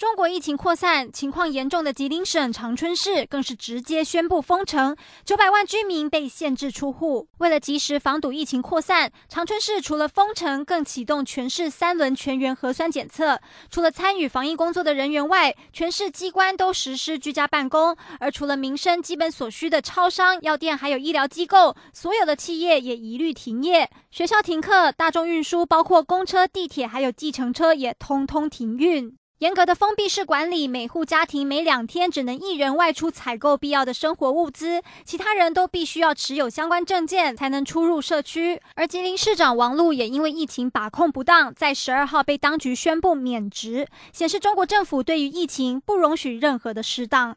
中国疫情扩散，情况严重的吉林省长春市更是直接宣布封城，九百万居民被限制出户。为了及时防堵疫情扩散，长春市除了封城，更启动全市三轮全员核酸检测。除了参与防疫工作的人员外，全市机关都实施居家办公。而除了民生基本所需的超商、药店，还有医疗机构，所有的企业也一律停业。学校停课，大众运输包括公车、地铁还有计程车也通通停运。严格的封闭式管理，每户家庭每两天只能一人外出采购必要的生活物资，其他人都必须要持有相关证件才能出入社区。而吉林市长王璐也因为疫情把控不当，在十二号被当局宣布免职，显示中国政府对于疫情不容许任何的失当。